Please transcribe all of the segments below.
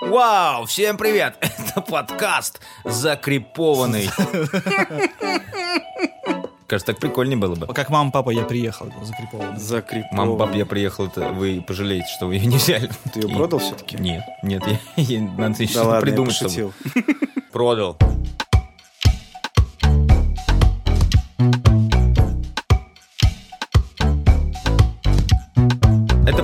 Вау, всем привет! Это подкаст закрепованный. Кажется, так прикольнее было бы. Как мама, папа, я приехал закрепованный. Закрепованный. Мам, пап, я приехал, это вы пожалеете, что вы ее не взяли. Ты ее И- продал все-таки? Нет, нет, я, я- надо еще Да что-то ладно, придумать, я чтобы... пошутил. Продал.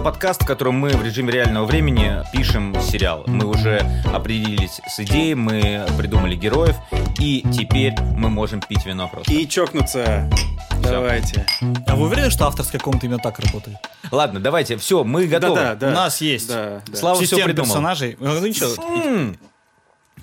Подкаст, в котором мы в режиме реального времени пишем сериал. Мы уже определились с идеей, мы придумали героев, и теперь мы можем пить вино просто. И чокнуться. Давайте. А вы уверены, что авторская комната именно так работает? Ладно, давайте, все, мы готовы. Да, да, У да. нас есть Да, да. Слава все придумал. персонажей. Ну ничего.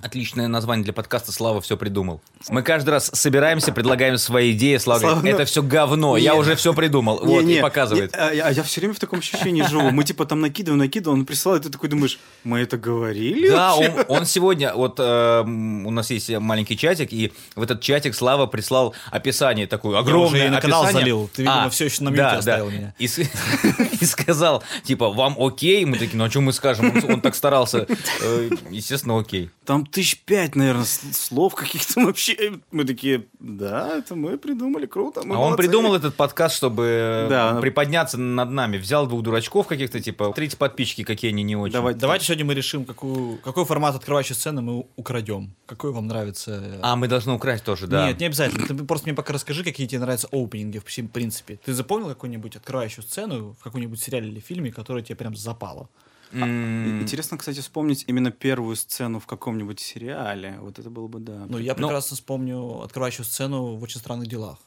Отличное название для подкаста «Слава все придумал». Мы каждый раз собираемся, предлагаем свои идеи. Слава, Слава, говорит, это ну, все говно, я не. уже все придумал. вот, Не, и не, показывает. не, а я, а я все время в таком ощущении живу. Мы типа там накидываем, накидываем, он присылает, и ты такой думаешь, мы это говорили? Да, вообще?» он, он сегодня, вот э, у нас есть маленький чатик, и в этот чатик Слава прислал описание такое огромное уже и на канал описание. залил. Ты, видимо, всё еще на мьюте да, оставил да. меня. И, сказал, типа, вам окей? Мы такие, ну а что мы скажем? Он, он так старался. Э, естественно, окей. Там тысяч пять, наверное, слов каких-то вообще. Мы такие, да, это мы придумали, круто. мы а он молодцы». придумал этот подкаст, чтобы Да. приподняться над нами. Взял двух дурачков каких-то, типа, третьи подписчики, какие они не очень. Давайте. давайте сегодня мы решим, какую, какой формат открывающей сцены мы украдем. Какой вам нравится? А, мы должны украсть тоже, да. Нет, не обязательно. Ты просто мне пока расскажи, какие тебе нравятся оупенинги в всем принципе. Ты запомнил какую-нибудь открывающую сцену в каком-нибудь сериале или фильме, которая тебе прям запала? М, Интересно, кстати, вспомнить именно первую сцену в каком-нибудь сериале. Вот это было бы, да. Ну, я прекрасно вспомню открывающую сцену в «Очень странных делах».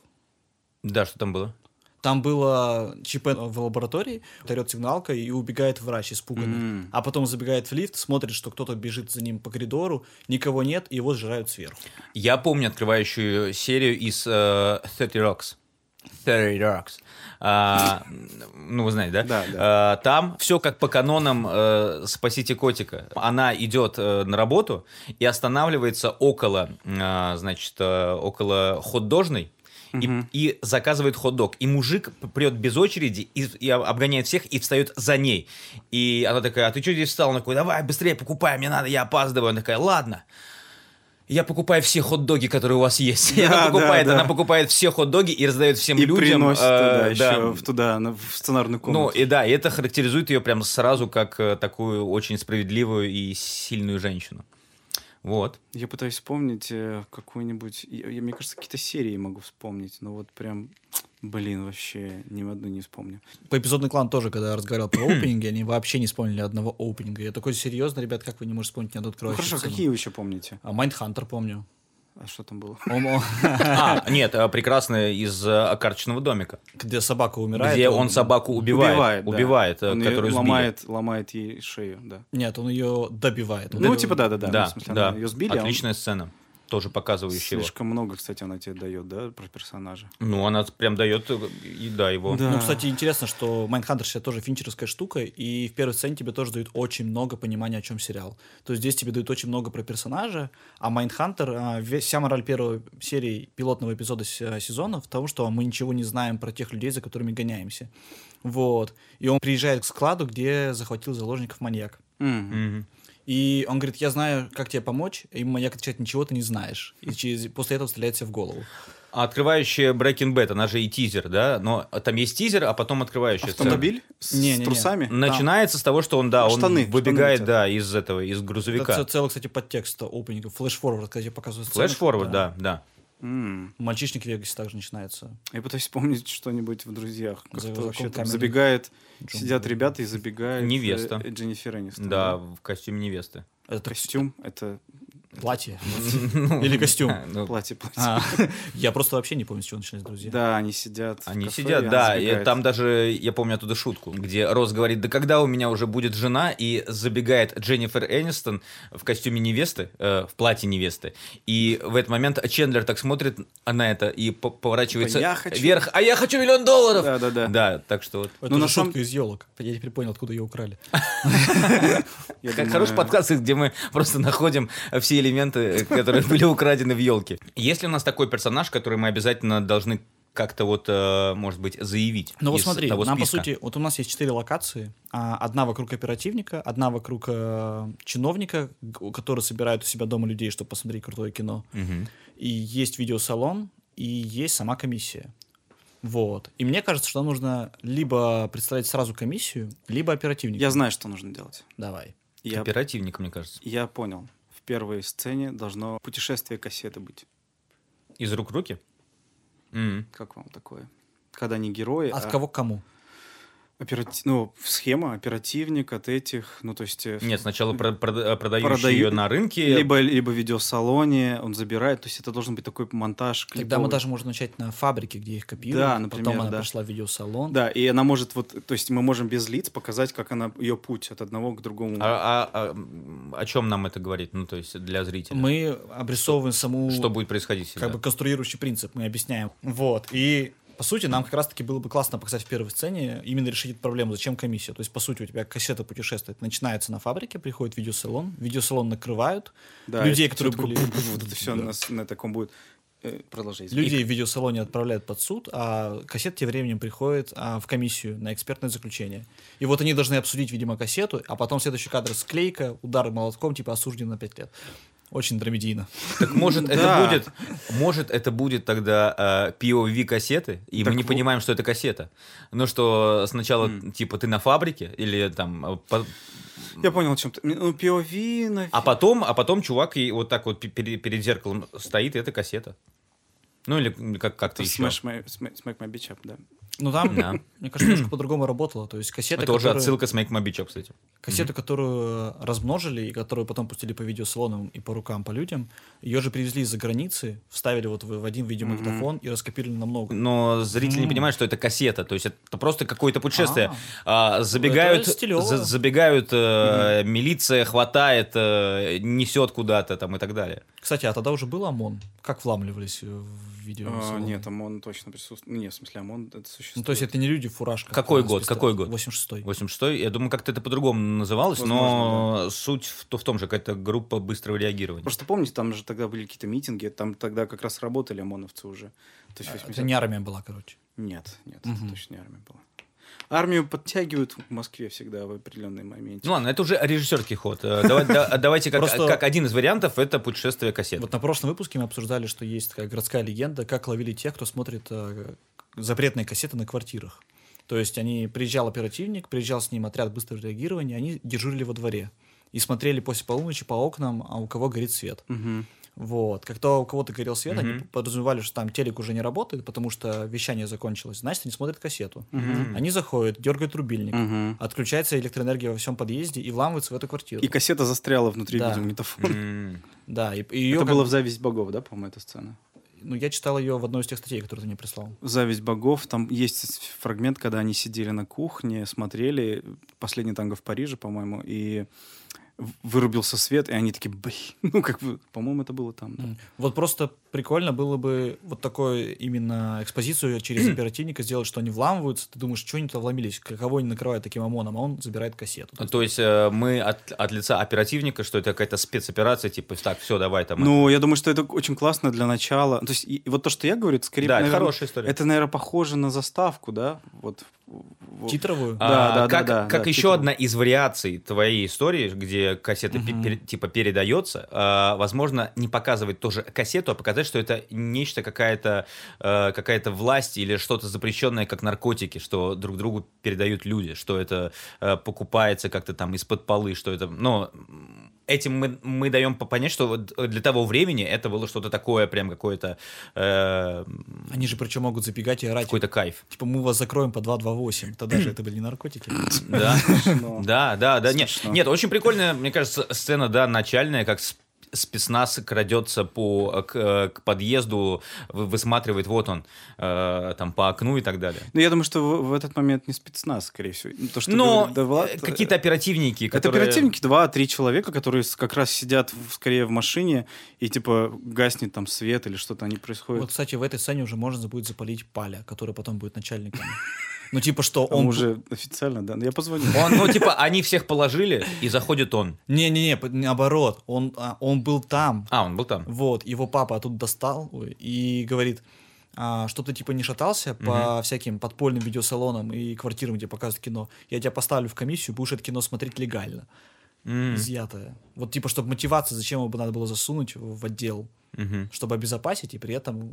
Да, что там было? Там было ЧП в лаборатории, орет сигналка и убегает врач испуганный. М. А потом забегает в лифт, смотрит, что кто-то бежит за ним по коридору, никого нет, и его сжирают сверху. Я помню открывающую серию из э, 30 Rocks. 30 Rocks. А, ну, вы знаете, да? Да, А, там все как по канонам э, «Спасите котика». Она идет э, на работу и останавливается около, э, значит, э, около хот-дожной, и, и заказывает хот-дог. И мужик прет без очереди и, и обгоняет всех и встает за ней. И она такая, а ты что здесь встал? Он такой, давай, быстрее покупай, мне надо, я опаздываю. Она такая, ладно. Я покупаю все хот-доги, которые у вас есть. И она Да, покупает, да, да. она покупает все хот-доги и раздает всем И людям. приносит э, туда еще, да. в туда, в сценарную Ну, комнату. и да, и это характеризует ее прям сразу как э, такую очень справедливую и сильную женщину. Вот. Я пытаюсь вспомнить э, какую-нибудь... я- я- мне кажется, какие-то серии могу вспомнить, но вот прям, блин, вообще ни в одну не вспомню. По эпизодный клан тоже, когда я разговаривал про оупенинги, они вообще не вспомнили одного оупенинга. Я такой, серьезно, ребят, как вы не можете вспомнить ни одну Ну, открывающую хорошо, сцену? какие вы еще помните? А Майндхантер помню. А что там было? А, нет, э, прекрасная из э, карточного домика. Где собака умирает. Где он собаку убивает. да. Убивает, э, которую ломает, ломает ей шею, да. Нет, он ее добивает. Ну, типа, да-да-да. Да, в смысле, да. она ее сбили, а он Отличная сцена. Тоже показывающая его. слишком много, кстати, она тебе дает, да, про персонажа. Ну, она прям дает, э, и да, его. Да. Ну, кстати, интересно, что Майндхантер сейчас тоже финчеровская штука, и в первой сцене тебе тоже дают очень много понимания, о чем сериал. То есть здесь тебе дают очень много про персонажа, а Майндхантер, ве- вся мораль первой серии пилотного эпизода э, сезона в том, что мы ничего не знаем про тех людей, за которыми гоняемся. Вот. И он приезжает к складу, где захватил заложников маньяк. М. И он говорит, я знаю, как тебе помочь, и маньяк отвечает, ничего ты не знаешь. И через, после этого стреляет себе в голову. А Открывающая Breaking Bad, она же и тизер, да? Но там есть тизер, а потом открывающая. Автомобиль с Не-не-не. трусами? Начинается с того, что он, да, А он штаны, выбегает, штаны да, из этого, из Это грузовика. ц- целый, кстати, подтекст опенинга. Flash-forward, когда тебе показывают сцену. Flash-forward, да, да. М. Мальчишник в Вегасе также начинается. Я пытаюсь вспомнить что-нибудь в «Друзьях». Как За это вообще там забегает, Джон сидят ребята и забегает... Невеста. э, Дженнифер Энистон. Да, в костюме невесты. Это Костюм — это платье. Или костюм. Ну, платье, платье. А, Я просто вообще не помню, с чего начались друзья. Да, они сидят Они сидят, да, там даже, я помню оттуда шутку, где Рос говорит, да когда у меня уже будет жена, и забегает Дженнифер Энистон в костюме невесты, э, в платье невесты, и в этот момент Чендлер так смотрит на это и по- поворачивается вверх, а я хочу миллион долларов! Да-да-да. Да, так что вот. Это Ну, на шутка из елок. Я теперь понял, откуда ее украли. Я Как думаю, хороший подкаст, где мы просто находим все элементы, которые были украдены в елке. Есть ли у нас такой персонаж, который мы обязательно должны как-то вот, э, может быть, заявить. Ну вот смотри, того нам по сути, вот у нас есть четыре локации. а, Одна вокруг оперативника, одна вокруг э, чиновника, который собирает у себя дома людей, чтобы посмотреть крутое кино. Мгм. И есть видеосалон, и есть сама комиссия. Вот. И мне кажется, что нам нужно либо представлять сразу комиссию, либо оперативника. Я знаю, что нужно делать. Давай. Я, Оперативник, мне кажется. я понял. В первой сцене должно путешествие кассеты быть. Из рук в руки? М. Как вам такое? Когда не герои, От а кого к кому? Операти- ну, схема, оперативник от этих, ну, то есть... э, Нет, сначала про- прода- продающий Продаю- ее на рынке. Либо, либо в видеосалоне он забирает, то есть это должен быть такой монтаж Тогда мы клиповый. даже можем начать на фабрике, где их копируют. Да, Потом например, она да. пришла в видеосалон. Да, и она может вот, то есть мы можем без лиц показать, как она, ее путь от одного к другому. А, а- а, о чем нам это говорит? Ну, то есть для зрителя. Мы обрисовываем саму... Что будет происходить как всегда? бы конструирующий принцип, мы объясняем. Вот. И по сути, нам как раз-таки было бы классно показать в первой сцене, именно решить эту проблему, зачем комиссия. То есть, по сути, у тебя кассета путешествует, начинается на фабрике, приходит видеосалон, видеосалон накрывают, Да, людей, и которые были... Вот это все Да. на, на таком будет. Э, Продолжай. Людей в видеосалоне отправляют под суд, а кассета тем временем приходит а, в комиссию на экспертное заключение. И вот они должны обсудить, видимо, кассету, а потом следующий кадр склейка, удар молотком, типа осужден на 5 лет. Очень драмедийно. Так может это будет, может это будет тогда э, POV кассеты, и мы не понимаем, что это кассета. Ну что сначала типа ты на фабрике или там, э, Я понял, о чем ты. Ну, POV, наверное. а потом, а потом чувак и вот так вот пе- перед, перед зеркалом стоит, и это кассета. Ну или как как-то еще. Smash my bitch up, да. Ну там, Да. мне кажется, немножко по-другому работало. То есть кассета, Это уже которая- отсылка с Make My Up, кстати. Кассету, которую размножили и которую потом пустили по видеосалонам и по рукам, по людям, ее же привезли из-за границы, вставили вот в, один видеомагнитофон и раскопировали намного. Но зрители не М. понимают, что это кассета. То есть это просто какое-то путешествие. А, Это забегают, за- забегают, э, милиция хватает, э, несет куда-то там и так далее. Кстати, а тогда уже был ОМОН? Как вламливались э, в видео? А, нет, ОМОН точно присутствует. Ну, нет, в смысле, ОМОН это существует. Ну, то есть это не люди в фуражках. Какой а, год? пистолетом. Какой год? 86-й. 86-й, я думаю, как-то это по-другому называлось, но Возможно, суть в, то- в том же, какая-то группа быстрого реагирования. Просто помните, там же тогда были какие-то митинги, там тогда как раз работали ОМОНовцы уже. То есть А, Это 80 не армия была, короче. Нет, нет, Мгм. это точно не армия была. Армию подтягивают в Москве всегда в определенный момент. Ну ладно, это уже режиссерский ход. Э, да- Давайте как один из вариантов, это путешествие кассеты. Вот на прошлом выпуске мы обсуждали, что есть такая городская легенда, как ловили тех, кто смотрит э, запретные кассеты на квартирах. То есть они приезжал оперативник, приезжал с ним отряд быстрого реагирования, они дежурили во дворе и смотрели после полуночи по окнам, а у кого горит свет. Мгм. Вот. Как то у кого-то горел свет, они Мгм. подразумевали, что там телек уже не работает, потому что вещание закончилось. Значит, они смотрят кассету. Мгм. Они заходят, дергают рубильник, Мгм. отключается электроэнергия во всем подъезде и вламываются в эту квартиру. И кассета застряла внутри Да. видеомагнитофона. М. Да, и, ее Это было в «Зависть богов», да, по-моему, эта сцена? Ну, я читал ее в одной из тех статей, которые ты мне прислал. «Зависть богов», там есть фрагмент, когда они сидели на кухне, смотрели «Последний танго в Париже», по-моему, и вырубился свет, и они такие, блин, ну, как бы, по-моему, это было там. да. Вот просто прикольно было бы вот такую именно экспозицию через оперативника сделать, что они вламываются, ты думаешь, что они туда вломились, кого они накрывают таким ОМОНом, а он забирает кассету. То есть э, мы от, от лица оперативника, что это какая-то спецоперация, типа, так, все, давай там. Ну, я думаю, что это очень классно для начала. То есть, и, и вот то, что я говорю, это скорее, да, это наверное, хорошая история. это, наверное, похоже на заставку, да? Вот. в- Титровую? А, Да, да, как, да, да, как да, еще типа. одна из вариаций твоей истории, где кассета пе- Мгм. пере- типа передается, а, возможно, не показывать тоже кассету, а показать, что это нечто какая-то э, какая-то власть или что-то запрещенное, как наркотики, что друг другу передают люди, что это э, покупается как-то там из-под полы, что это, ну этим мы, мы даем по- понять, что вот для того времени это было что-то такое, прям какое-то э, Они же причем могут забегать и орать. какой-то кайф. Типа, мы вас закроем по 228. Тогда же это были не наркотики. Да. Да, да, да. Нет, нет, очень прикольная, мне кажется, сцена, да, начальная, как с- спецназ крадется по, к, к подъезду, вы- высматривает, вот он, э, там, по окну и так далее. Ну, я думаю, что в, в этот момент не спецназ, скорее всего. Ну, То, что Но говорит э, какие-то оперативники, Это которые... оперативники, два-три человека, которые как раз сидят в- скорее в машине, и типа гаснет там свет или что-то они происходит. Вот, кстати, в этой сцене уже можно будет запалить Паля, который потом будет начальником. Ну, типа, что Он он... уже официально, да. Я позвоню. Он, ну, типа, они всех положили, и заходит он. Не-не-не, наоборот. Он, а, он был там. А, он был там. Вот, его папа оттуда достал и говорит, а, чтобы ты типа не шатался по всяким подпольным видеосалонам и квартирам, где показывают кино. Я тебя поставлю в комиссию, будешь это кино смотреть легально, М, изъятое. Вот типа, чтобы мотивация, зачем его бы надо было засунуть в отдел, мгм. чтобы обезопасить и при этом,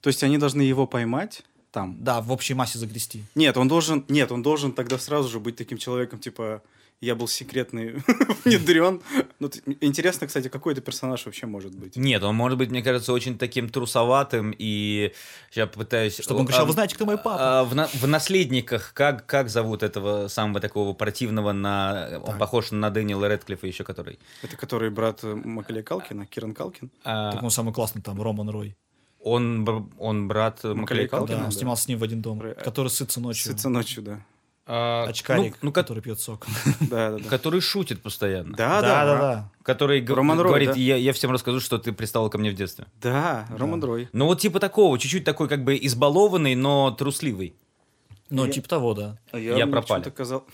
То есть они должны его поймать там. да, в общей массе загрести. Нет, он должен, нет, он должен тогда сразу же быть таким человеком, типа, я был секретный внедрен. Ну, интересно, кстати, какой это персонаж вообще может быть? Нет, он может быть, мне кажется, очень таким трусоватым и сейчас пытаюсь... Чтобы он говорил, А, вы знаете, кто мой папа? а, в, на- в наследниках как как зовут этого самого такого противного на он Так. похож на Дэниела Редклиффа еще который Это который брат Макалея Калкина, Киран Калкин? А, Так он самый классный там, Роман Рой. Он он брат Макалей Калкина Да, он да. снимался с ним в один дом, который сытся ночью. Сытся ночью, да. А, Очкарик, ну, ну, ко- который пьет сок. Да, да, да. который шутит постоянно Да, да, да, да. который Роман Рой, говорит да. я, я всем расскажу что ты пристала ко мне в детстве Да, Роман Рой. ну вот типа такого чуть-чуть такой как бы избалованный но трусливый Ну, Я- типа того, да. А Я пропали. почему-то казал-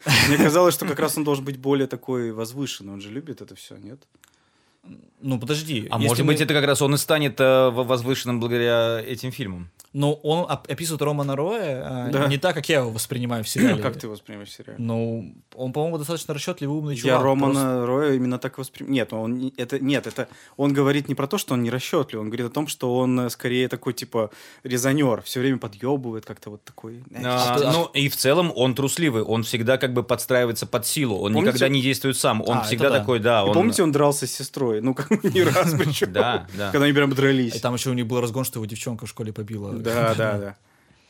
Мне казалось, что как раз он должен быть более такой возвышенный. Он же любит это все, нет? Ну, подожди. а если может мы- быть это как раз он и станет э, возвышенным благодаря этим фильмам Ну, он оп- описывает Романа Роя а, Да. не так, как я его воспринимаю в сериале. Как ты его воспринимаешь сериал? Ну, он, по-моему, достаточно расчетливый, умный чувак. Я Романа просто- Роя именно так воспринимаю. Нет, он это нет, это он говорит не про то, что он не расчетлив, он говорит о том, что он э, скорее такой типа резонер, все время подъебывает как-то вот такой. А, а ну, и в целом он трусливый, он всегда как бы подстраивается под силу, он Помните- никогда не действует сам, он А, всегда да. такой, да, И он... помните, он дрался с сестрой, ну как не раз причем. Да, да. Когда они прям И дрались. там еще у них был разгон, что его девчонка в школе побила. Да, да, да.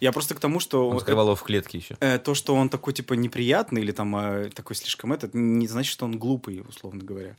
Я просто к тому, что Он скрывал его в клетке еще. э, то, что он такой типа неприятный или там э, такой слишком этот, не значит, что он глупый, условно говоря.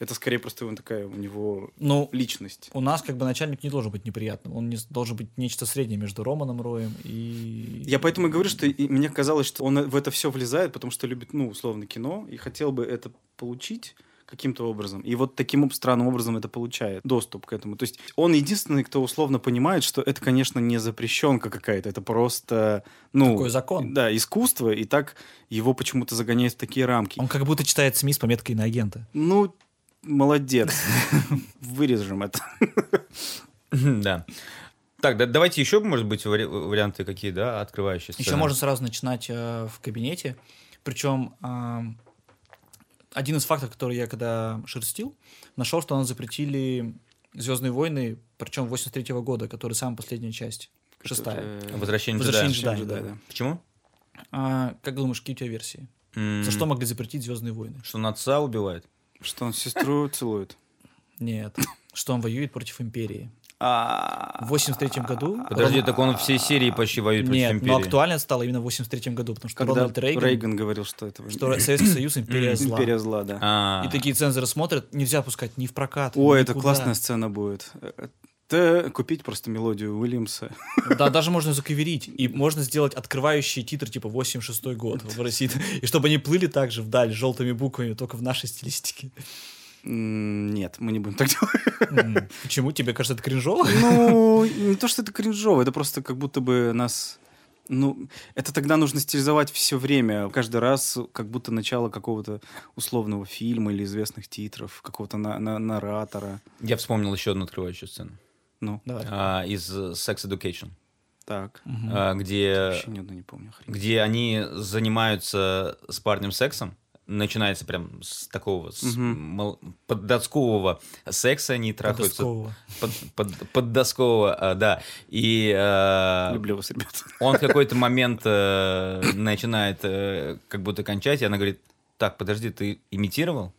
Это скорее просто он такая у него Ну, личность. у нас как бы начальник не должен быть неприятным. Он не, должен быть нечто среднее между Романом Роем и... Я поэтому и говорю, что и мне казалось, что он в это все влезает, потому что любит, ну, условно, кино, и хотел бы это получить каким-то образом. И вот таким странным образом это получает доступ к этому. То есть он единственный, кто условно понимает, что это, конечно, не запрещенка какая-то, это просто, ну... Такой закон. Да, искусство, и так его почему-то загоняют в такие рамки. Он как будто читает СМИ с пометкой на агента. Ну, молодец. Вырежем это. Да. Так, да, давайте еще, может быть, вари- варианты какие, да, открывающие Еще можно сразу начинать э, в кабинете. Причем один из фактов, который я когда шерстил, нашел, что у нас запретили Звездные войны, причем 83 года, который самая последняя часть. Шестая. Э, Возвращение, Возвращение джедая. джедая, джедая, да. да. Почему? А, как думаешь, какие у тебя версии? М, За что могли запретить Звездные войны? Что он отца убивает? Что он сестру целует. Нет. Что он воюет против империи. А В 83 году... Подожди, так он всей серии почти воюет против Нет, империи. но актуально стало именно в 83 году, потому что когда Рональд Рейган, Рейган говорил, что это что Советский Союз империя зла. империя зла, да. А, И такие цензоры смотрят, нельзя пускать ни в прокат. Ой, это классная сцена будет. Это купить просто мелодию Уильямса. Да, даже можно закаверить. И можно сделать открывающий титр типа 86 год в России. И чтобы они плыли так же вдаль желтыми буквами, только в нашей стилистике. Нет, мы не будем так делать. Почему? Тебе кажется, это кринжово? Ну, не то, что это кринжово, это просто как будто бы нас... Ну, это тогда нужно стилизовать все время, каждый раз, как будто начало какого-то условного фильма или известных титров, какого-то на- на- наратора. Я вспомнил еще одну открывающую сцену. Ну, Давай. А, из э, Sex Education, так. А, где, Вообще ни одну не помню. хрень. где они занимаются с парнем сексом. Начинается прям с такого с Мгм. мол- поддоскового секса, они трахаются. Подросткового. Под, под- поддоскового, а, да. И а, Люблю вас, ребят. он в какой-то момент э, начинает э, как будто кончать, и она говорит, так, подожди, ты имитировал?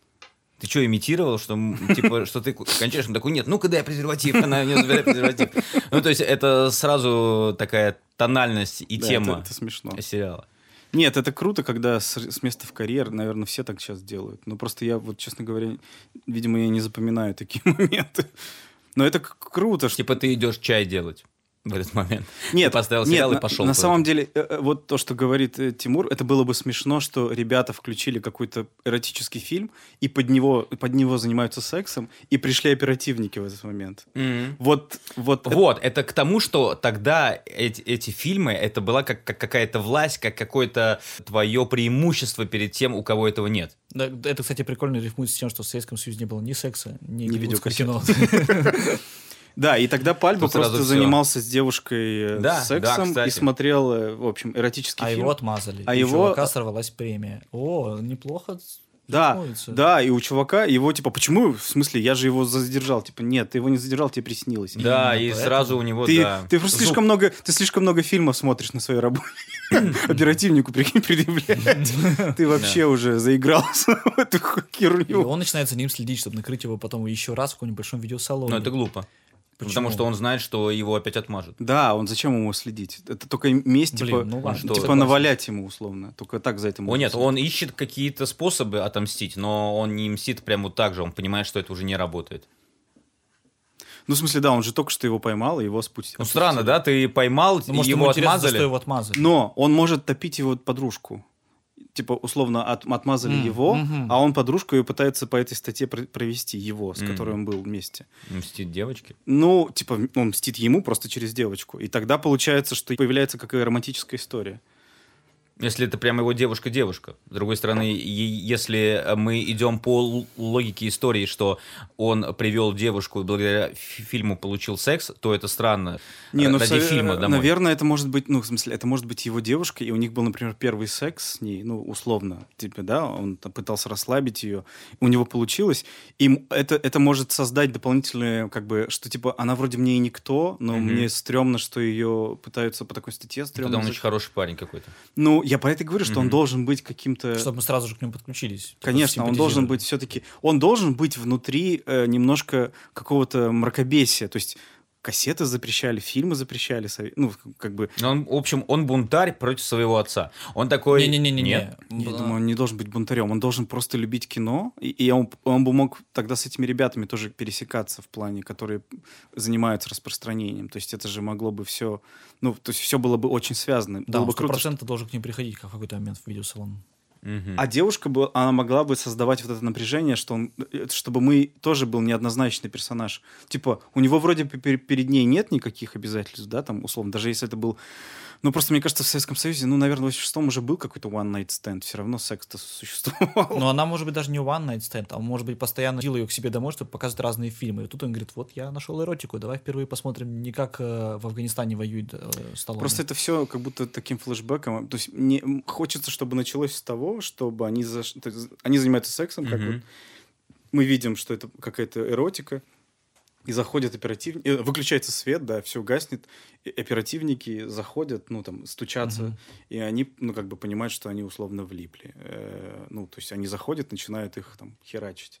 Ты что, имитировал, что, типа, что ты кончаешь? Он такой, нет, ну-ка дай презерватив, она мне забирает презерватив. Ну, то есть это сразу такая тональность и Да, тема это- это смешно. сериала. Нет, это круто, когда с, с места в карьер, наверное, все так сейчас делают. Но просто я, вот, честно говоря, видимо, я не запоминаю такие моменты. Но это круто, что... Типа ты идешь чай делать в этот момент. Нет, Ты поставил нет, сериал на, и пошел. На куда-то. самом деле, э, э, вот то, что говорит э, Тимур, это было бы смешно, что ребята включили какой-то эротический фильм, и под него, под него занимаются сексом, и пришли оперативники в этот момент. Мгм. Вот, вот, это- Вот, это к тому, что тогда эти, эти фильмы, это была как, как какая-то власть, как какое-то твое преимущество перед тем, у кого этого нет. Да, это, кстати, прикольно рифмует с тем, что в Советском Союзе не было ни секса, ни, Ни видеокассет. кино. Да, и тогда Пальба Тут просто занимался с девушкой э, Да, да, сексом и кстати. смотрел, э, в общем, эротический А фильм. его отмазали. А и у его- чувака сорвалась премия. О, неплохо. Да, становится. да, и у чувака его, типа, почему, в смысле, я же его задержал, типа, нет, ты его не задержал, тебе приснилось. Да, Именно и поэтому. сразу у него, Ты, да. ты просто зуб. слишком много, ты слишком много фильмов смотришь на своей работе. Оперативнику, прикинь, предъявляешь. Ты вообще уже заигрался в эту И херню. он начинает за ним следить, чтобы накрыть его потом еще раз в каком-нибудь большом видеосалоне. Но это глупо. Почему? Потому что он знает, что его опять отмажут. Да, он зачем ему следить? Это только месть, Блин, типа, ну ладно, что? типа навалять ему условно. Только так за это О, можно нет, следить. он ищет какие-то способы отомстить, но он не мстит прямо вот так же. Он понимает, что это уже не работает. Ну, в смысле, да, он же только что его поймал, и его спустил. Ну, странно, да? Ты поймал, Ну, может, его ему отмазали. что его отмазали. Но он может топить его подружку. Типа, условно, от- отмазали М, его, мгм. а он подружку и пытается по этой статье пр- провести его, с Мгм. которой он был вместе. Мстит девочке. Ну, типа, он мстит ему просто через девочку. И тогда получается, что появляется какая романтическая история. Если это прямо его девушка-девушка. С другой стороны, если мы идем по логике истории, что он привел девушку и благодаря фи- фильму получил секс, то это странно. Не, ну, ради фильма домой. наверное, это может быть, ну, в смысле, это может быть его девушка, и у них был, например, первый секс с ней, ну, условно, типа, да, он пытался расслабить ее, у него получилось, и это, это может создать дополнительное, как бы, что, типа, она вроде мне и никто, но Мгм. мне стрёмно, что ее пытаются по такой статье Тогда стрёмно. он за- очень хороший парень какой-то. Ну, я про это говорю, что он Мгм. должен быть каким-то... Чтобы мы сразу же к нему подключились. Конечно, он должен быть все-таки, он должен быть внутри э, немножко какого-то мракобесия, то есть кассеты запрещали, фильмы запрещали, ну как бы, Он, в общем, он бунтарь против своего отца. Он такой... Не-не-не-не. Нет? я думаю, он не должен быть бунтарем, он должен просто любить кино, и, и он, он бы мог тогда с этими ребятами тоже пересекаться в плане, которые занимаются распространением, то есть это же могло бы все, ну то есть все было бы очень связано, Да, было он бы сто круто, что- должен к ним приходить как в какой-то момент в видеосалон. Мгм. А девушка, бы, она могла бы создавать вот это напряжение, что он, э, чтобы мы тоже был неоднозначный персонаж. Типа, у него вроде перед ней нет никаких обязательств, да, там, условно, даже если это был... Ну, просто, мне кажется, в Советском Союзе, ну, наверное, в 86-м уже был какой-то one-night stand, все равно секс-то существовал. Но она может быть даже не one night stand, а может быть постоянно сила ее к себе домой, чтобы показывать разные фильмы. И тут он говорит, вот я нашел эротику, давай впервые посмотрим не как э, в Афганистане воюет э, Сталлоне. Просто это все как будто таким флешбеком. То есть мне хочется, чтобы началось с того, чтобы они, есть они занимаются сексом, как Мгм. вот мы видим, что это какая-то эротика, и заходят оперативники, выключается свет, да, все гаснет, и оперативники заходят, ну, там, стучатся, Мгм. и они, ну, как бы понимают, что они условно влипли. Э, ну, то есть они заходят, начинают их там херачить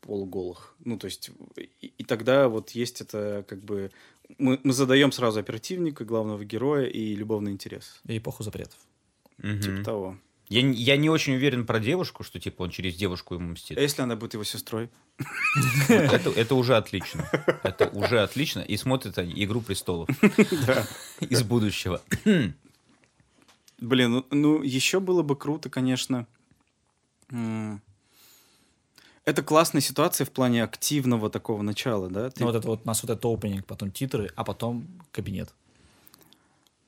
полуголых. Ну, то есть, и, и тогда вот есть это, как бы, мы, мы задаем сразу оперативника, главного героя и любовный интерес. И эпоху запретов. Мгм. Типа того. Я, я не очень уверен про девушку, что типа он через девушку ему мстит. А если она будет его сестрой? Это, это уже отлично. Это уже отлично. И смотрят они «Игру престолов» из будущего. Блин, ну, ну, еще было бы круто, конечно. Это классная ситуация в плане активного такого начала, да? Ты- Ну, вот это вот у нас вот это опенинг, потом титры, а потом кабинет.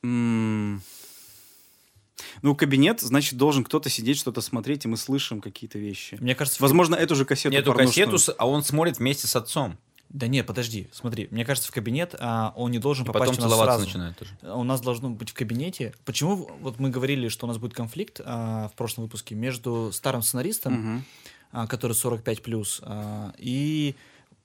М, Ну, кабинет, значит, должен кто-то сидеть, что-то смотреть, и мы слышим какие-то вещи. Мне кажется, в- Возможно, эту же кассету Эту кассету, а он смотрит вместе с отцом. Да нет, подожди, смотри, мне кажется, в кабинет а, он не должен И попасть потом у нас целоваться сразу. начинает тоже. У нас должно быть в кабинете. Почему вот мы говорили, что у нас будет конфликт а, в прошлом выпуске между старым сценаристом, Мгм. а, который 45 плюс, а, и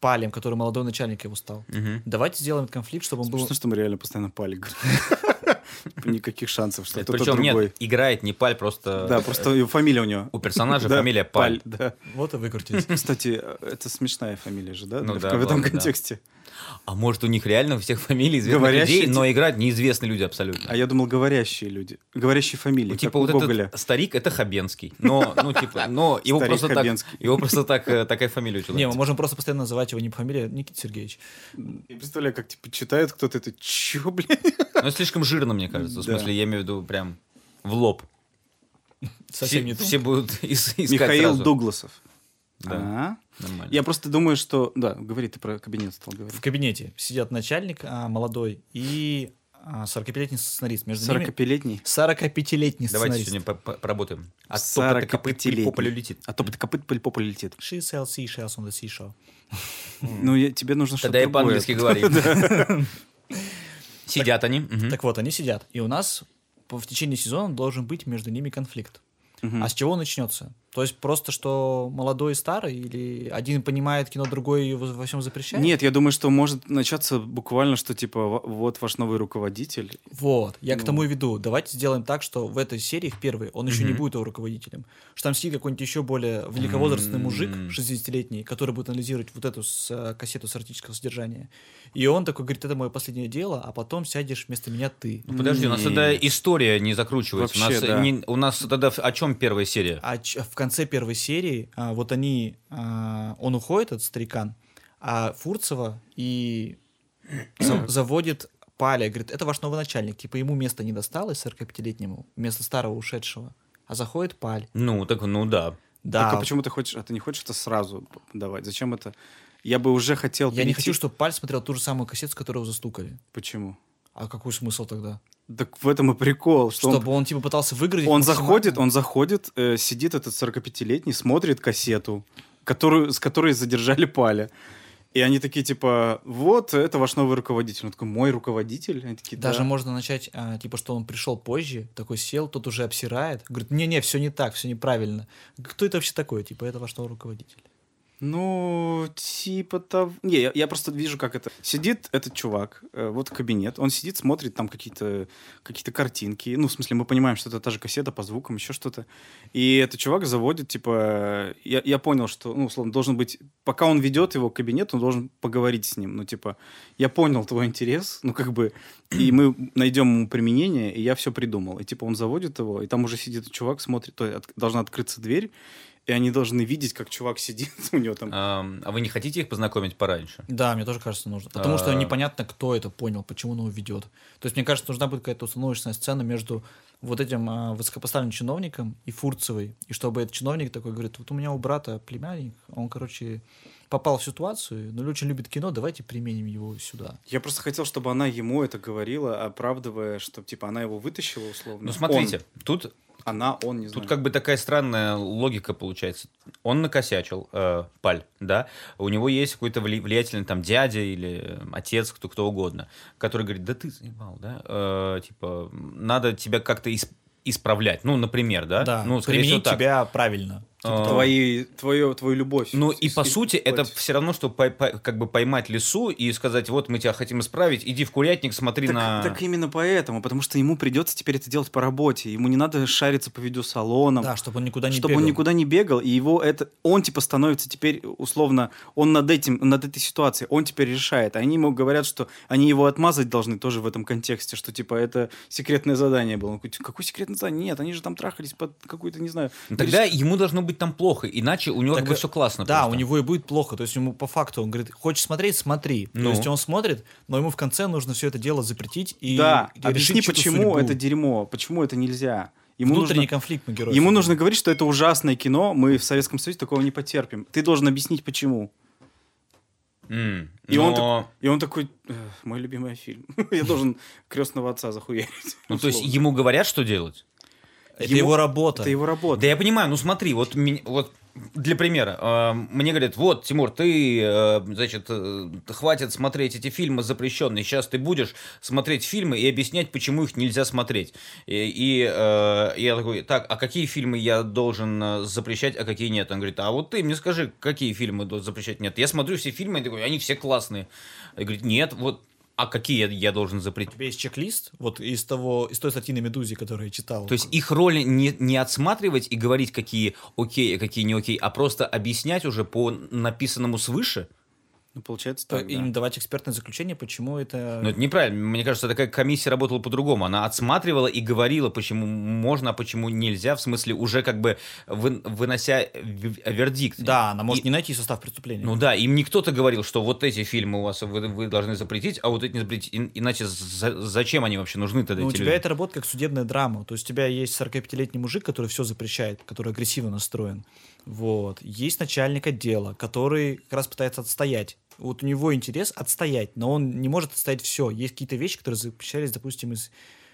Палем, который молодой начальник его стал. Мгм. Давайте сделаем этот конфликт, чтобы он был. Смешно, что мы реально постоянно пали. Никаких шансов, что Это кто-то Причем другой. нет, играет не Паль, просто Да, просто его фамилия у него. у персонажа фамилия Паль. да. Вот и выкрутились. Кстати, это смешная фамилия же, да? Ну в- да, в этом контексте. А может у них реально у всех фамилии известных Говорящие людей, но играют неизвестные люди абсолютно. А я думал, говорящие люди. Говорящие фамилии, Ну, типа вот Гоголя. этот старик это Хабенский, но ну типа, но его Старик просто так, Хабенский. его просто так э, такая фамилия у Не, мы человека. можем просто постоянно называть его не по фамилии, а Никита Сергеевич. Я представляю, как типа читает кто-то это, чё, блядь? Но слишком жирно, мне кажется. В Да. смысле, я имею в виду прям в лоб. Совсем все, не все будут искать Михаил сразу. Дугласов. Да. А? Нормально. Я просто думаю, что... Да, говори, ты про кабинет стал говорить. В кабинете сидят начальник а, молодой и а, 45-летний сценарист. Между ними 40-летний. 45-летний Давайте сценарист. сегодня по- по- поработаем. А Сорок топот копыт по полю летит. А топот копыт по попу летит. She sells seashells on the seashore. Ну, я- тебе нужно что-то Тогда я по-английски говорю. Сидят они. мгм. Так вот, они сидят. И у нас в течение сезона должен быть между ними конфликт. Мгм. А с чего он начнется? То есть просто, что молодой и старый? Или один понимает кино, другой во, во всем запрещает? Нет, я думаю, что может начаться буквально, что типа вот ваш новый руководитель. Вот, я к Ну. тому и веду. Давайте сделаем так, что в этой серии, в первой, он еще не Мгм. будет его руководителем. Что там сидит какой-нибудь еще более великовозрастный мужик, М. 60-летний, который будет анализировать вот эту с, э, кассету с эротического содержания. И он такой говорит, это мое последнее дело, а потом сядешь вместо меня ты. Ну, Подожди, у нас Не. тогда история не закручивается. у, Вообще, нас да. не- у нас тогда о чем первая серия? А в конце первой серии а, вот они, а, он уходит, этот старикан, а Фурцева и за- заводит Паля, говорит, это ваш новый начальник. Типа ему место не досталось 45-летнему, вместо старого ушедшего. А заходит Паль. Ну, так, ну да. Да, Так а почему ты хочешь, а ты не хочешь это сразу давать? Зачем это? Я бы уже хотел я не перейти- хочу, чтобы Паль смотрел ту же самую кассету, с которой его застукали. Почему? А какой смысл тогда? Так в этом и прикол, что он- Чтобы он, типа пытался выиграть. Он заходит, он заходит, э, сидит этот 45-летний, смотрит кассету, которую, с которой задержали Паля. И они такие, типа, вот, это ваш новый руководитель. Он такой, мой руководитель? Они такие, Даже «Да». можно начать, а, типа, что он пришел позже, такой сел, тот уже обсирает. Говорит, не-не, все не так, все неправильно. Кто это вообще такой? Типа, это ваш новый руководитель. Ну, типа того... Не, я, я просто вижу, как это. Сидит этот чувак, э, вот кабинет, он сидит, смотрит там какие-то какие картинки. Ну, в смысле, мы понимаем, что это та же кассета по звукам, еще что-то. И этот чувак заводит, типа... Я, я понял, что, ну, условно, должен быть... Пока он ведет его кабинет, он должен поговорить с ним. Ну, типа, я понял твой интерес, ну, как бы... И мы найдем ему применение, и я все придумал. И, типа, он заводит его, и там уже сидит чувак, смотрит, то есть от- должна открыться дверь, и они должны видеть, как чувак сидит, у него там А, а вы не хотите их познакомить пораньше? Да, мне тоже кажется, нужно. Потому что А. непонятно, кто это понял, почему он его ведет. То есть, мне кажется, нужна будет какая-то установочная сцена между вот этим а, высокопоставленным чиновником и Фурцевой. И чтобы этот чиновник такой говорит, вот у меня у брата племянник, он, короче, попал в ситуацию, но очень любит кино, давайте применим его сюда. Я просто хотел, чтобы она ему это говорила, оправдывая, что типа она его вытащила условно. Ну, смотрите, тут, Он. Она, он, не тут знаю. как бы такая странная логика получается. Он накосячил, э, Паль, да? У него есть какой-то вли- влиятельный там дядя или отец, кто, кто угодно, который говорит, да ты заебал, да? Э, типа, надо тебя как-то ис- исправлять. Ну, например, да? Да, ну, скорее всего, применить так. тебя правильно. Типа А. Твои, твою, твою любовь. Ну и по сути это все равно, что пой- пой- как бы поймать лесу и сказать, вот мы тебя хотим исправить, иди в курятник, смотри Так, на... так именно поэтому, потому что ему придется теперь это делать по работе. Ему не надо шариться по видеосалонам. Да, чтобы он никуда не чтобы бегал. он никуда не бегал, и его это, он типа становится теперь условно, он над этим, над этой ситуацией, он теперь решает. Они ему говорят, что они его отмазать должны тоже в этом контексте, что типа это секретное задание было. Он говорит, какое секретное задание? Нет, они же там трахались под какую-то, не знаю. Ну, Тогда ему должно быть там плохо, иначе у него Так, как бы все классно. Да, просто. у него и будет плохо. То есть ему по факту он говорит, хочешь смотреть, смотри. Ну. То есть он смотрит, но ему в конце нужно все это дело запретить и да, объясни, почему судьбу. это дерьмо, почему это нельзя. Ему Внутренний нужно, конфликт мы герои. ему нужно говорить, что это ужасное кино, мы в Советском Союзе такого не потерпим. Ты должен объяснить, почему. М, И он но- И он такой, «Эх, мой любимый фильм. Я должен крестного отца захуярить. Ну, то есть ему говорят, что делать? Это ему- его работа. Это его работа. Да я понимаю, ну смотри, вот, вот для примера, э, мне говорят, вот, Тимур, ты, э, значит, э, хватит смотреть эти фильмы запрещенные, сейчас ты будешь смотреть фильмы и объяснять, почему их нельзя смотреть. И, и, я такой, так, а какие фильмы я должен запрещать, а какие нет? Он говорит, а вот ты мне скажи, какие фильмы запрещать нет. Я смотрю все фильмы, и такой, они все классные. И говорит, нет, вот, а какие я, должен У запретить? тебя есть чек-лист, вот из того, из той статьи на Медузе, которую я читал. То есть их роль не, не отсматривать и говорить, какие окей, а какие не окей, а просто объяснять уже по написанному свыше? Ну, получается То- так, да. им давать экспертное заключение, почему это... Но это неправильно. Мне кажется, такая комиссия работала по-другому. Она отсматривала и говорила, почему можно, а почему нельзя, в смысле уже как бы вы- вынося вердикт. Да, она может И- не найти состав преступления. Ну да, им не кто-то говорил, что вот эти фильмы у вас вы, вы должны запретить, а вот эти не запретить. И- иначе за- зачем они вообще нужны тогда, Ну, у тебя люди? это работает как судебная драма. То есть у тебя есть 45-летний мужик, который все запрещает, который агрессивно настроен. Вот. Есть начальник отдела, который как раз пытается отстоять Вот у него интерес отстоять, но он не может отстоять все. Есть какие-то вещи, которые запрещались, допустим, из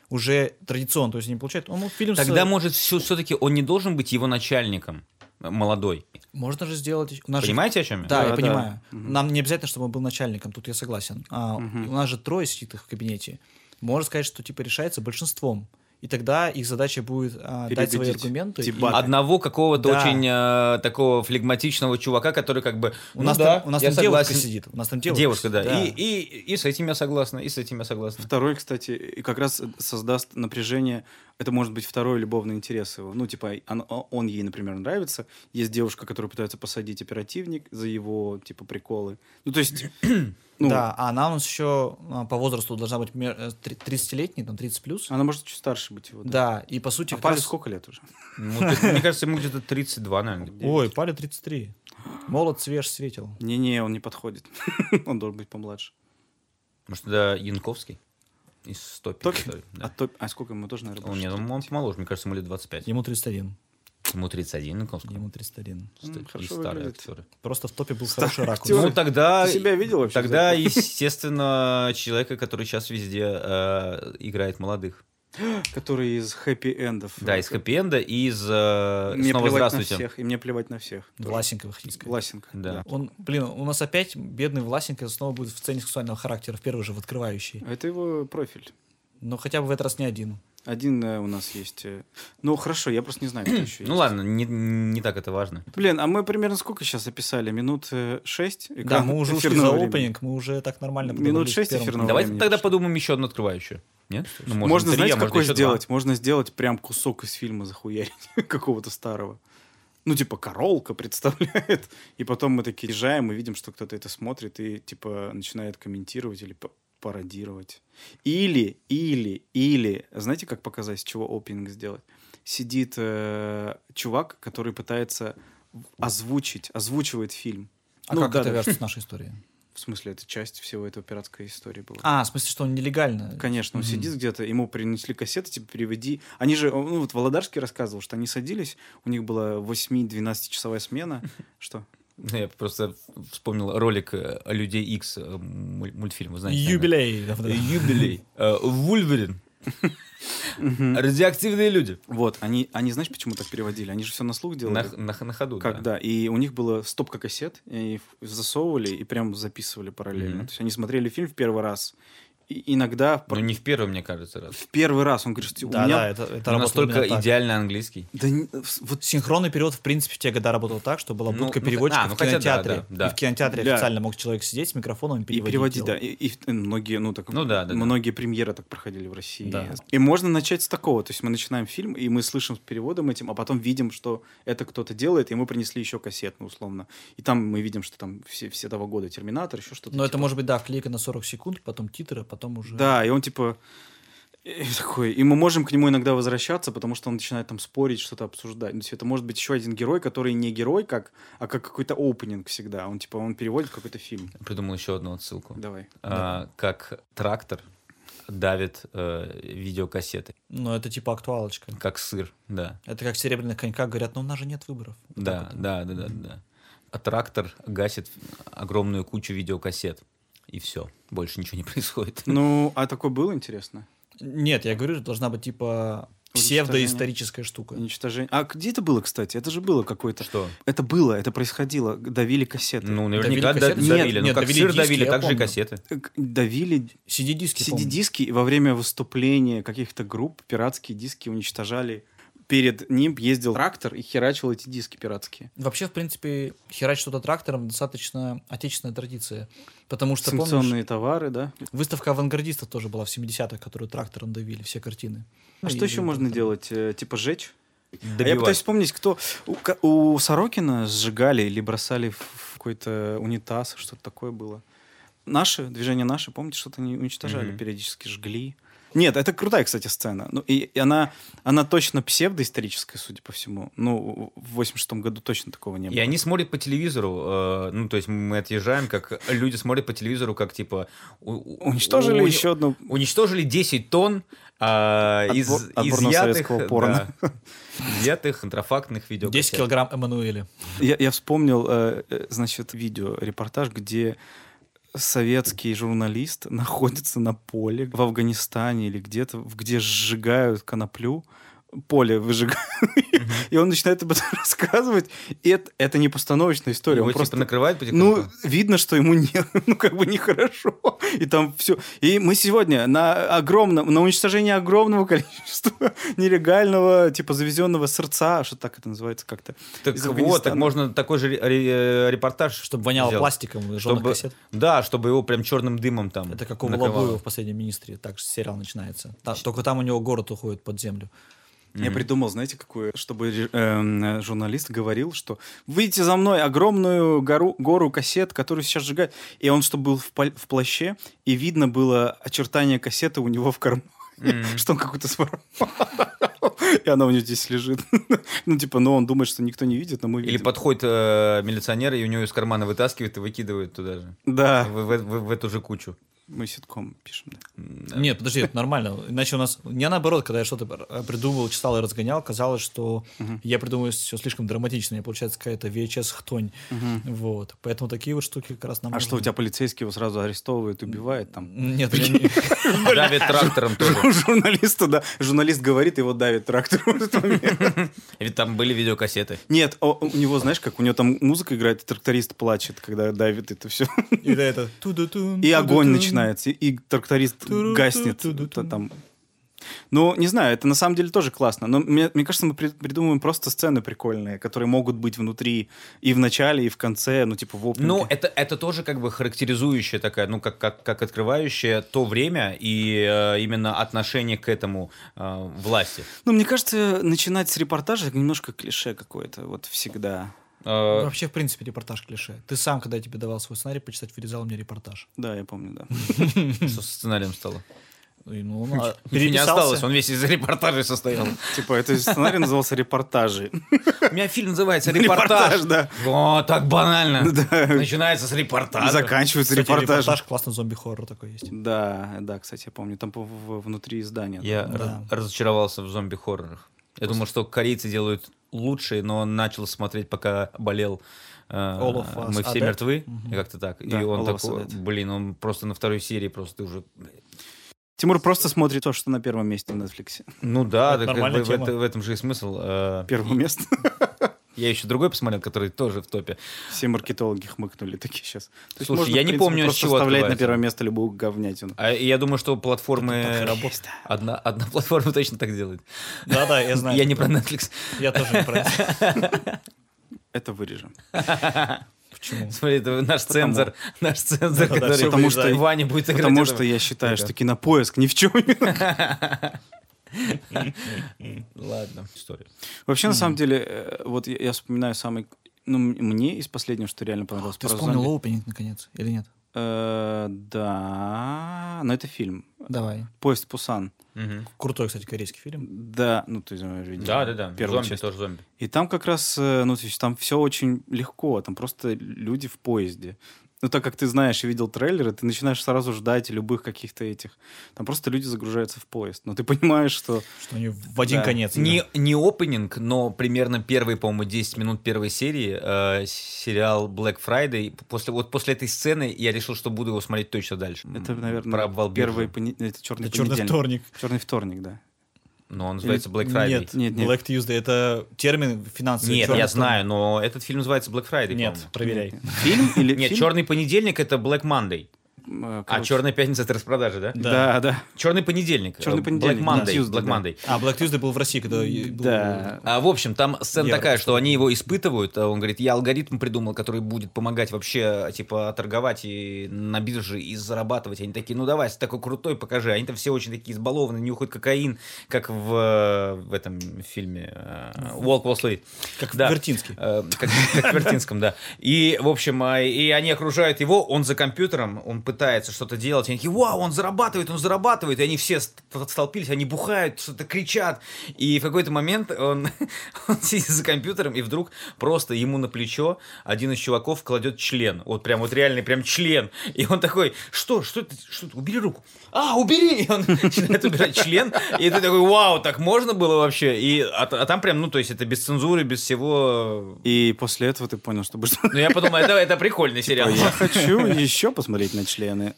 уже традиционно, то есть не получает. Он ну, фильм Тогда, с... может, все, все-таки он не должен быть его начальником э, молодой. Можно же сделать... У нас Понимаете, же... о чем я? Да, Да, я да. понимаю. Мгм. Нам не обязательно, чтобы он был начальником, тут я согласен. А, У нас же трое сидит их в кабинете. Можно сказать, что типа решается большинством. И тогда их задача будет а, дать свои аргументы. и- Дебаты. Одного какого-то Да. очень э, такого флегматичного чувака, который как бы... У ну нас да, там, у нас там девушка согласен. сидит. У нас там девушка. Девушка, да. Да. И, и, и с этим я согласна, и с этим я согласна. Второй, кстати, и как раз создаст напряжение. Это может быть второй любовный интерес его. Ну, типа, он, он ей, например, нравится. Есть девушка, которую пытается посадить оперативник за его, типа, приколы. Ну, то есть... ну, да, а она у нас еще а, по возрасту должна быть мер- э, три- 30-летней, там 30 плюс. Она может чуть старше быть его. Да, и по сути... А Пале раз- сколько лет уже? Ну, мне кажется, ему где-то 32, наверное. Ой, Пале 33. Молод, свеж, светил. Не-не, он не подходит. он должен быть помладше. Может, это Янковский? Из 105. Топи? который, А, а сколько ему тоже, наверное, Он, больше? нет, он, он моложе, мне кажется, ему лет 25. Ему 31. Ему 31, Янковский. Ему 31. Кстати, М, и старые актеры. Просто в топе был хороший ракурс. Ну, тогда... Ты себя видел вообще? Тогда, естественно, человека, который сейчас везде э, играет молодых. Который из хэппи-эндов. Да, из хэппи-энда и из э, Мне «Снова плевать на здравствуйте». всех. И мне плевать на всех. Власенко вы хотите сказать. Власенко. Да. Он, блин, у нас опять бедный Власенко снова будет в сцене сексуального характера, в первый же, в открывающей. Это его профиль. Но хотя бы в этот раз не один. Один э, у нас есть. э, Ну, хорошо, я просто не знаю, кто еще Ну ладно, не, не так это важно. Блин, а мы примерно сколько сейчас описали? Минут э, шесть? Да, мы уже ушли за времени. опенинг, мы уже так нормально Минут шесть эфирного Давайте времени тогда подумаем еще одну открывающую. Нет? Ну, Можно, три, знаете, а какой еще сделать? два. Можно сделать прям кусок из фильма захуярить какого-то старого. Ну, типа, королка представляет. И потом мы такие езжаем и видим, что кто-то это смотрит и, типа, начинает комментировать или пародировать. Или, или, или, знаете, как показать, с чего опенинг сделать? Сидит э, чувак, который пытается озвучить, озвучивает фильм. А Ну, как да, это да. вяжется с нашей историей? В смысле, это часть всего этого пиратской истории была. А, в смысле, что он нелегально? Конечно, он Мгм. сидит где-то, ему принесли кассеты, типа, переведи. Они же, ну, вот Володарский рассказывал, что они садились, у них была 8-12 часовая смена. Что? Ну, Я просто вспомнил ролик э, «Людей X мультфильм, вы знаете. Юбилей. Юбилей. Э, Вульверин. Радиоактивные люди. Вот, они, они, знаешь, почему так переводили? Они же все на слух делали. На, на- на ходу, Как, да. да. И у них была стопка кассет, и засовывали и прям записывали параллельно. Мгм. То есть они смотрели фильм в первый раз. Иногда Ну, не в первый, мне кажется, раз. в первый раз он говорит, что у Да, меня... да, это, это Ну, настолько идеальный английский. Да не- вот Синхронный перевод, в принципе, в те года работал так, что была Ну, будка ну, переводчика а, ну в хотя да, кинотеатре. да, да. И в кинотеатре Да. официально мог человек сидеть с микрофоном и И переводить. переводить, да. И, и многие, ну, так, Ну да, да, да. многие премьеры так проходили в России. Да. И можно начать с такого. То есть мы начинаем фильм, и мы слышим с переводом этим, а потом видим, что это кто-то делает, и мы принесли еще кассету, условно. И там мы видим, что там все, все того года Терминатор, еще что-то. Но это типа. может быть, да, вклейка на 40 секунд, потом титры, а потом уже... Да, и он типа и такой, и мы можем к нему иногда возвращаться, потому что он начинает там спорить, что-то обсуждать. Ну, то есть это может быть еще один герой, который не герой, как, а как какой-то опенинг всегда. Он типа, он переводит какой-то фильм. Придумал еще одну отсылку. Давай. А, как трактор давит э, видеокассеты. Но это типа актуалочка. Как сыр, да. Это как в серебряных коньках говорят, но у нас же нет выборов. Вот Да, да, да, да, да. А трактор гасит огромную кучу видеокассет. И все. Больше ничего не происходит. Ну, а такое было интересно? Нет, я говорю, должна быть типа псевдоисторическая штука. Уничтожение. А где это было, кстати? Это же было какое-то. Что? Это было, это происходило. Давили кассеты. Ну, наверняка Давили да- кассеты? давили. Нет, ну, нет, как давили сыр диски, давили, так же и помню. кассеты. К- Давили CD-диски, помню. CD-диски и во время выступления каких-то групп пиратские диски уничтожали. Перед ним ездил трактор и херачил эти диски пиратские. Вообще, в принципе, херать что-то трактором достаточно отечественная традиция. Потому что, помнишь, Санкционные товары, да? выставка авангардистов тоже была в 70-х, которую трактором давили, все картины. А Ну, что еще можно делать? Э, Типа сжечь? А я пытаюсь вспомнить, кто... У, у Сорокина сжигали или бросали в какой-то унитаз, что-то такое было. Наши, движение наши, помните, что-то они уничтожали, Мгм. периодически жгли. Нет, это крутая, кстати, сцена. Ну, и, и она, она точно псевдоисторическая, судя по всему. Ну, в 86 году точно такого не было. И они смотрят по телевизору, э, ну, то есть мы отъезжаем, как люди смотрят по телевизору, как, типа... у- Уничтожили у- еще одну... Уничтожили 10 тонн из, Отбор- отборного изъятых, советского порно. да, изъятых контрафактных видеокассет. 10 килограмм Эммануэля. Я, я вспомнил, э, э, значит, видео, репортаж, где советский журналист находится на поле в Афганистане или где-то, где сжигают коноплю, поле выжигают, и он начинает об этом рассказывать, и это, это не постановочная история. Его он типа просто накрывает потихоньку? Ну, видно, что ему не, ну, как бы нехорошо. И там все. И мы сегодня на огромном, на уничтожение огромного количества нелегального, типа, завезенного сердца, что так это называется как-то. так вот, так можно такой же ре- репортаж Чтобы воняло сделать. пластиком и Чтобы, кассет. да, чтобы его прям черным дымом там Это как у. Волобуева в «Последнем министре». Так же сериал начинается. Та- только там у него город уходит под землю. Я придумал, знаете, какую, чтобы эм, журналист говорил, что выйдите за мной огромную гору, гору кассет, которую сейчас сжигают. И он, чтобы был в, в плаще, и видно было очертание кассеты у него в кармане, что он какую-то своровал. И она у него здесь лежит. Ну, типа, ну, он думает, что никто не видит, но мы Или видим. подходит э, милиционер, и у него из кармана вытаскивает и выкидывает туда же. Да, В, в- в- в эту же кучу. Мы ситком пишем. да. Нет, подожди, это нормально. Иначе у нас... Не наоборот, когда я что-то пр- придумывал, читал и разгонял, казалось, что я придумываю все слишком драматично, и получается какая-то VHS-хтонь. Вот. Поэтому такие вот штуки как раз нам А что, у нужны. тебя полицейский его сразу арестовывает, убивает там? Нет, я не- Давит трактором тоже. Журналисту, да. Журналист говорит, его давит трактор в этот момент. Ведь там были видеокассеты. Нет, у него, знаешь, как у него там музыка играет, тракторист плачет, когда давит это все. И огонь ту-ду-тун. Начинается, и, тракторист гаснет. там. Ну, не знаю, это на самом деле тоже классно. Но мне, мне кажется, мы при- придумываем просто сцены прикольные, которые могут быть внутри и в начале, и в конце, ну, типа в опенинге. Ну, это, это тоже как бы характеризующая такая, ну, как, как, как открывающая то время и э, именно отношение к этому э, власти. Ну, мне кажется, начинать с репортажа немножко клише какое-то, вот всегда. Э, Вообще, в принципе, репортаж клише. Ты сам, когда я тебе давал свой сценарий почитать, вырезал мне репортаж. Да, я помню, да. Что с сценарием стало? И, ну, он, а, не осталось, он весь из репортажей состоял. Типа, это сценарий назывался «Репортажи». У меня фильм называется «Репортаж». Да. О, так банально. Начинается с репортажа. заканчивается репортаж. репортаж классный зомби-хоррор такой есть. Да, да, кстати, я помню. Там внутри здания. Я разочаровался в зомби-хоррорах. Я думал, что корейцы делают лучше, но начал смотреть, пока болел. э, All of Us Мы все Dead? мертвы, и как-то так. Да, и он такой, блин, он просто на второй серии просто уже... Тимур просто смотрит то, что на первом месте на Netflix. Ну да, Это так нормальная в, в это- в этом же и смысл. Э, Первое место. Я еще другой посмотрел, который тоже в топе. Все маркетологи хмыкнули такие сейчас. То Слушай, можно, я не принципе, помню, с чего вставлять на первое место любую говнятину. А я думаю, что платформы... работает. Одна, одна платформа точно так делает. Да-да, я знаю. Я не про Netflix. Я тоже не про это. Это вырежем. Почему? Смотри, это наш Потому- цензор, наш цензор, Да-да, который Потому что. Ваня будет играть. Потому этого. что я считаю, Ага. что кинопоиск ни в чем. Ладно, история. Вообще, на самом деле, э, вот я вспоминаю самый... Ну, мне из последнего, что реально понравилось. Ты вспомнил зомби. опенинг, наконец, или нет? Э, Да, но это фильм. Давай. Поезд Пусан. Крутой, кстати, корейский фильм. Да, ну ты знаешь. Да, да, да. Первая Зомби часть. тоже зомби. И там как раз, э, ну, там все очень легко, там просто люди в поезде. Ну, так как ты знаешь и видел трейлеры, ты начинаешь сразу ждать любых каких-то этих. Там просто люди загружаются в поезд. Но ты понимаешь, что... Что они в один Да. конец. Не, не опенинг, но примерно первые, по-моему, 10 минут первой серии э, сериал Black Friday. После, вот после этой сцены я решил, что буду его смотреть точно дальше. Это, наверное, Про обвал первый пони- Это черный Это черный вторник. Черный вторник, да. Но он называется Black Friday. Нет, Нет, нет. Black Tuesday это термин финансовый. Нет, черный я знаю, но этот фильм называется Black Friday. Нет, по-моему. проверяй. Фильм или Нет, фильм? черный понедельник это Black Monday, Э, а короче, черная пятница это распродажи, да? Да, да. Черный понедельник. Черный э, понедельник, Black Monday. да. Tuesday, Black да. Monday. А, Black Tuesday был в России, когда... был- Да. А, в общем, там сцена Ярко, такая, что они его испытывают. а Он говорит, я алгоритм придумал, который будет помогать вообще, типа, торговать и на бирже и зарабатывать. Они такие, ну давай, ты такой крутой, покажи. Они там все очень такие избалованы, нюхают кокаин, как в, э, в этом фильме Walk Wall Street. Как Да. в Вертинске. Как, как в Вертинском, да. И, в общем, а, и они окружают его, он за компьютером, он пытается пытается что-то делать, и они такие, вау, он зарабатывает, он зарабатывает, и они все столпились, они бухают, что-то кричат, и в какой-то момент он, он сидит за компьютером, и вдруг просто ему на плечо один из чуваков кладет член, вот прям вот реальный прям член, и он такой, что, что это, что это, убери руку, а, убери, и он начинает убирать член, и ты такой, вау, так можно было вообще, и, а, а там прям, ну, то есть это без цензуры, без всего. И после этого ты понял, что... Ну, я подумал, это, это прикольный сериал. Я хочу еще посмотреть на члены.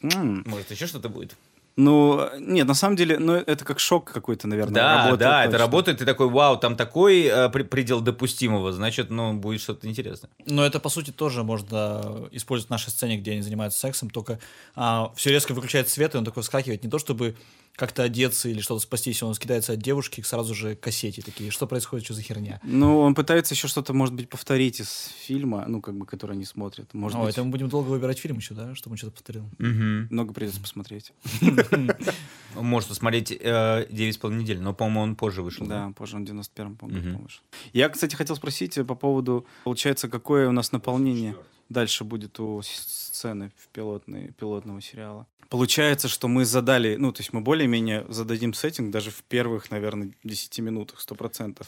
Может, еще что-то будет? Ну, нет, на самом деле, ну, это как шок какой-то, наверное, Да, работает да, точно. это работает, ты такой, вау, там такой э, предел допустимого, значит, ну, будет что-то интересное. Но это, по сути, тоже можно использовать в нашей сцене, где они занимаются сексом, только а, все резко выключает свет, и он такой вскакивает, не то чтобы как-то одеться или что-то спастись, он скидается от девушки сразу же к кассете такие, что происходит, что за херня? Ну, он пытается еще что-то, может быть, повторить из фильма, ну, как бы, который они смотрят. Может О, быть... это мы будем долго выбирать фильм еще, да, чтобы он что-то повторил? Угу. Много придется посмотреть. Может посмотреть э, девять с половиной недель, но, по-моему, он позже вышел. Да, позже, он в 91-м, по-моему, вышел. Я, кстати, хотел спросить по поводу, получается, какое у нас наполнение дальше будет у сцены в пилотной, пилотного сериала. Получается, что мы задали, ну, то есть мы более-менее зададим сеттинг даже в первых, наверное, 10 минутах, 100%.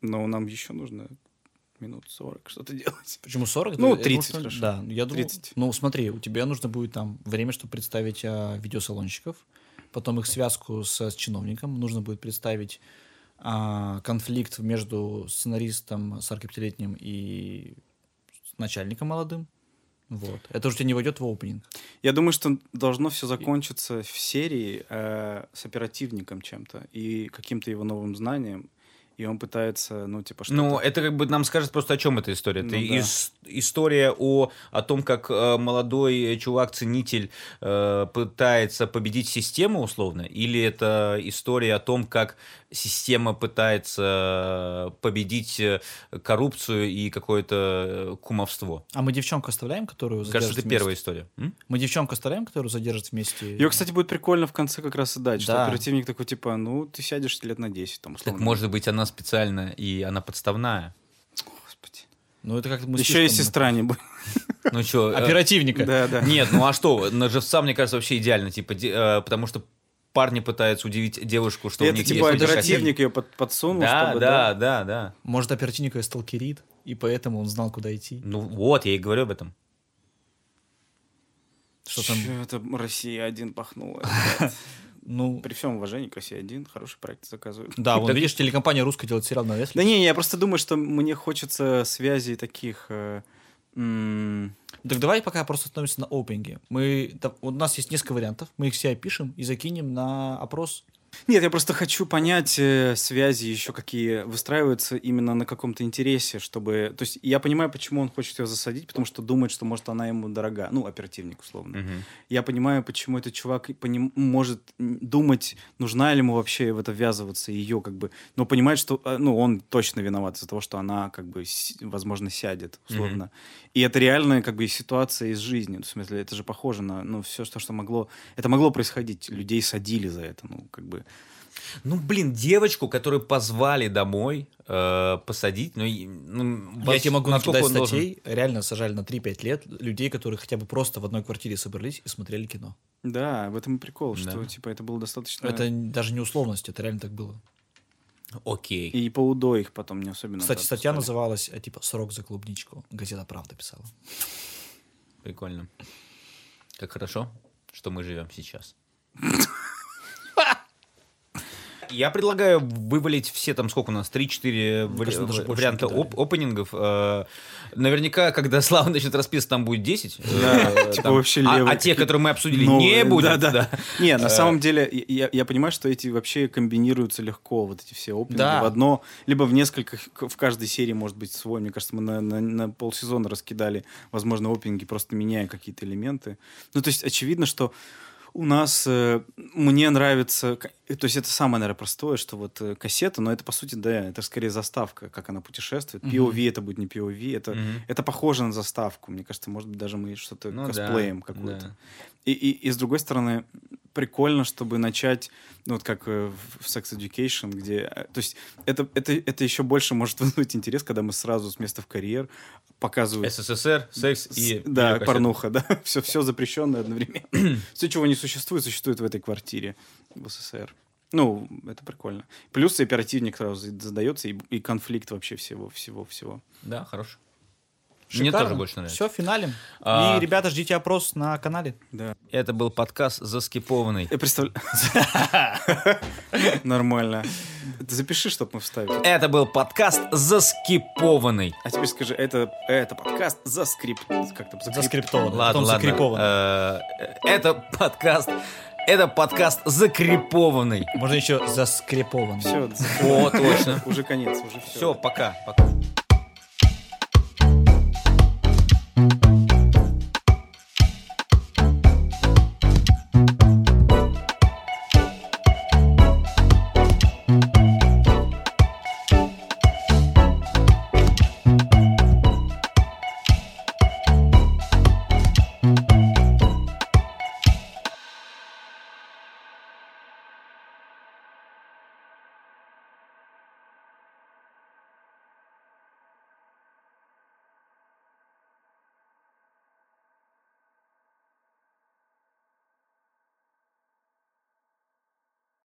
Но нам еще нужно минут 40 что-то делать. Почему 40? Ну, 30, нужно, хорошо. Да, я думаю, 30. Ну, смотри, у тебя нужно будет там время, чтобы представить а, видеосалонщиков, потом их связку с, с чиновником, нужно будет представить а, конфликт между сценаристом 45-летним и начальником молодым, вот. Это уже не войдет в опенинг. Я думаю, что должно все закончиться в серии э, с оперативником чем-то и каким-то его новым знанием. И он пытается, ну, типа, что Ну, это как бы нам скажет просто, о чем эта история. Ну, это да. ис- история о, о том, как э, молодой чувак-ценитель э, пытается победить систему, условно, или это история о том, как система пытается победить э, коррупцию и какое-то э, кумовство. А мы девчонку оставляем, которую задержат Кажется, это первая история. М? Мы девчонку оставляем, которую задержат вместе? Ее, кстати, будет прикольно в конце как раз и дать, да. что оперативник такой, типа, ну, ты сядешь лет на 10, там, условно. Так, может быть, она специально, и она подставная. Господи. Ну, это как-то мы Еще и сестра не будет. Ну что? Э, Оперативника. Да, да. Нет, ну а что? На живца, мне кажется, вообще идеально, типа, потому что парни пытаются удивить девушку, что и у них это, типа, есть оперативник ее под, подсунул, да, чтобы... Да, да, да, да. Может, оперативник ее сталкерит, и поэтому он знал, куда идти. Ну вот, я и говорю об этом. Что там? Это Россия один пахнула. Ну, при всем уважении к России один хороший проект заказывают. Да, вон, видишь, телекомпания русская делает сериал на Netflix. Да не, я просто думаю, что мне хочется связи таких э, так давай пока просто остановимся на опенинге. Мы, у нас есть несколько вариантов, мы их все опишем и закинем на опрос нет, я просто хочу понять э, связи еще какие выстраиваются именно на каком-то интересе, чтобы... То есть я понимаю, почему он хочет ее засадить, потому что думает, что, может, она ему дорога. Ну, оперативник, условно. Угу. Я понимаю, почему этот чувак поним... может думать, нужна ли ему вообще в это ввязываться, ее как бы... Но понимает, что э, ну, он точно виноват из-за того, что она, как бы, возможно, сядет, условно. Угу. И это реальная, как бы, ситуация из жизни. В смысле, это же похоже на, ну, все, что, что могло... Это могло происходить. Людей садили за это, ну, как бы... Ну, блин, девочку, которую позвали домой э, посадить, ну, ну Я тебе могу накидать статей, должен... реально сажали на 3-5 лет людей, которые хотя бы просто в одной квартире собрались и смотрели кино. Да, в этом и прикол, да. что, типа, это было достаточно... Это даже не условность, это реально так было. Окей. И по УДО их потом не особенно... Кстати, статья называлась, э, типа, «Срок за клубничку». Газета «Правда» писала. Прикольно. Как хорошо, что мы живем сейчас. Я предлагаю вывалить все там, сколько у нас, 3-4 вари- варианта оп- опенингов. Э, наверняка, когда Слава начнет расписывать, там будет 10. Э, типа вообще а, а те, которые мы обсудили, не будет. Не, на э. самом деле, я понимаю, что эти вообще комбинируются легко, вот эти все опенинги в одно, либо в нескольких, в каждой серии может быть свой. Мне кажется, мы на полсезона раскидали, возможно, опенинги, просто меняя какие-то элементы. Ну, то есть, очевидно, что у нас э, мне нравится, то есть это самое, наверное, простое, что вот э, кассета, но это по сути, да, это скорее заставка, как она путешествует. POV mm-hmm. это будет не POV, это, mm-hmm. это похоже на заставку. Мне кажется, может быть, даже мы что-то ну, косплеем да, какую-то. Да. И, и, и с другой стороны, прикольно, чтобы начать, ну, вот как э, в Sex Education, где... э, То есть это, это, это еще больше может вызвать интерес, когда мы сразу с места в карьер показывают... СССР, секс и... С- да, порнуха, да. Все, все запрещенное одновременно. все, чего не существует, существует в этой квартире в СССР. Ну, это прикольно. Плюс и оперативник сразу задается, и, и конфликт вообще всего, всего, всего. Да, хорош. Мне тоже больше нравится. Все, финалем. А. И, ребята, ждите опрос на канале. Да. Это был подкаст заскипованный. Я представляю... Нормально. Запиши, чтобы мы вставили. Это был подкаст заскипованный. А теперь скажи, это, это подкаст за скрипт. Как там? За скрипт. Заскриптовано. Ладно, потом ладно. закриповано. Э, Это подкаст... Это подкаст закрепованный. Можно еще заскриповано. Все, О, точно. уже конец, уже все. Все, пока. пока.